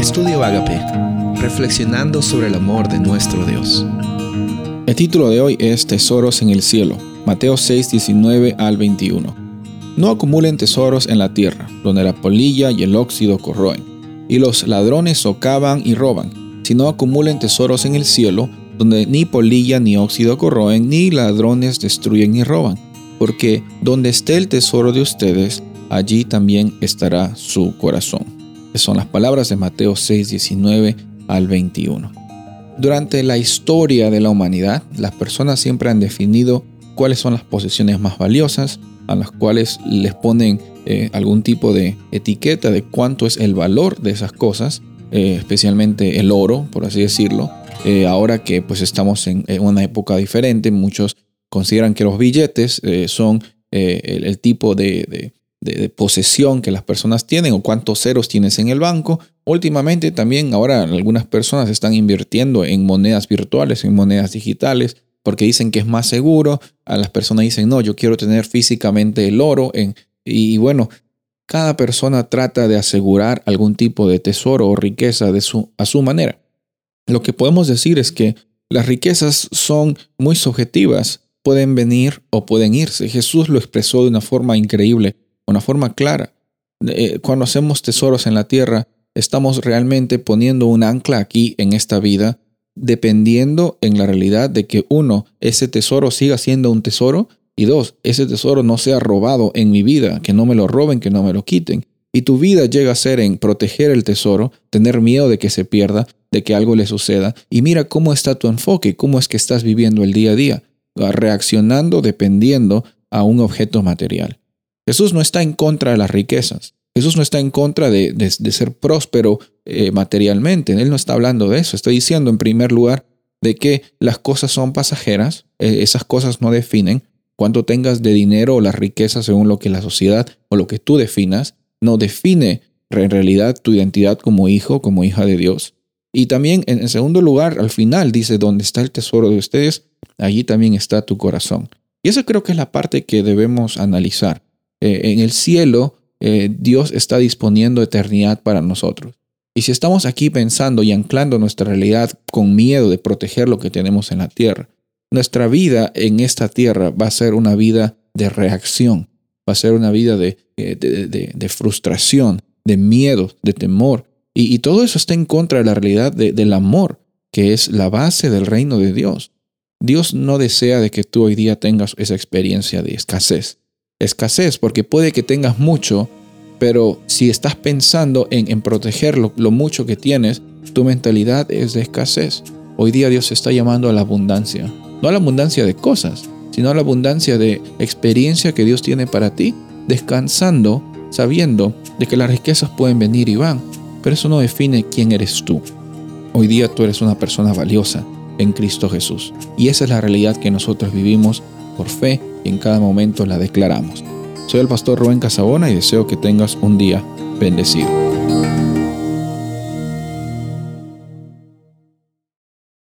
Estudio Agape, reflexionando sobre el amor de nuestro Dios. El título de hoy es Tesoros en el cielo, Mateo 6, 19 al 21. No acumulen tesoros en la tierra, donde la polilla y el óxido corroen, y los ladrones socavan y roban, sino acumulen tesoros en el cielo, donde ni polilla ni óxido corroen, ni ladrones destruyen ni roban, porque donde esté el tesoro de ustedes, allí también estará su corazón son las palabras de Mateo 6, 19 al 21. Durante la historia de la humanidad, las personas siempre han definido cuáles son las posesiones más valiosas, a las cuales les ponen eh, algún tipo de etiqueta de cuánto es el valor de esas cosas, eh, especialmente el oro, por así decirlo. Eh, ahora que pues estamos en, una época diferente, muchos consideran que los billetes son el, tipo de de, posesión que las personas tienen o cuántos ceros tienes en el banco. Últimamente también ahora algunas personas están invirtiendo en monedas virtuales, en monedas digitales, porque dicen que es más seguro. A las personas dicen, no, yo quiero tener físicamente el oro. En, y, bueno, cada persona trata de asegurar algún tipo de tesoro o riqueza de su, a su manera. Lo que podemos decir es que las riquezas son muy subjetivas, pueden venir o pueden irse. Jesús lo expresó de una forma increíble una forma clara. Eh, cuando hacemos tesoros en la tierra, estamos realmente poniendo un ancla aquí en esta vida, dependiendo en la realidad de que uno, ese tesoro siga siendo un tesoro y dos, ese tesoro no sea robado en mi vida, que no me lo roben, que no me lo quiten. Y tu vida llega a ser en proteger el tesoro, tener miedo de que se pierda, de que algo le suceda. Y mira cómo está tu enfoque, cómo es que estás viviendo el día a día, reaccionando dependiendo a un objeto material. Jesús no está en contra de las riquezas. Jesús no está en contra de, ser próspero eh, materialmente. Él no está hablando de eso. Está diciendo en primer lugar de que las cosas son pasajeras. Eh, esas cosas no definen cuánto tengas de dinero o las riquezas según lo que la sociedad o lo que tú definas. No define en realidad tu identidad como hijo, como hija de Dios. Y también en segundo lugar, al final dice, donde está el tesoro de ustedes, allí también está tu corazón. Y esa creo que es la parte que debemos analizar. Eh, en el cielo eh, Dios está disponiendo eternidad para nosotros. Y si estamos aquí pensando y anclando nuestra realidad con miedo de proteger lo que tenemos en la tierra, nuestra vida en esta tierra va a ser una vida de reacción, va a ser una vida de, eh, de, frustración, de miedo, de temor. Y, todo eso está en contra de la realidad del amor, que es la base del reino de Dios. Dios no desea de que tú hoy día tengas esa experiencia de escasez escasez, porque puede que tengas mucho, pero si estás pensando en, proteger lo, mucho que tienes, tu mentalidad es de escasez. Hoy día Dios está llamando a la abundancia, no a la abundancia de cosas, sino a la abundancia de experiencia que Dios tiene para ti, descansando, sabiendo de que las riquezas pueden venir y van, pero eso no define quién eres tú. Hoy día tú eres una persona valiosa en Cristo Jesús, y esa es la realidad que nosotros vivimos por fe y en cada momento la declaramos. Soy el pastor Rubén Casabona y deseo que tengas un día bendecido.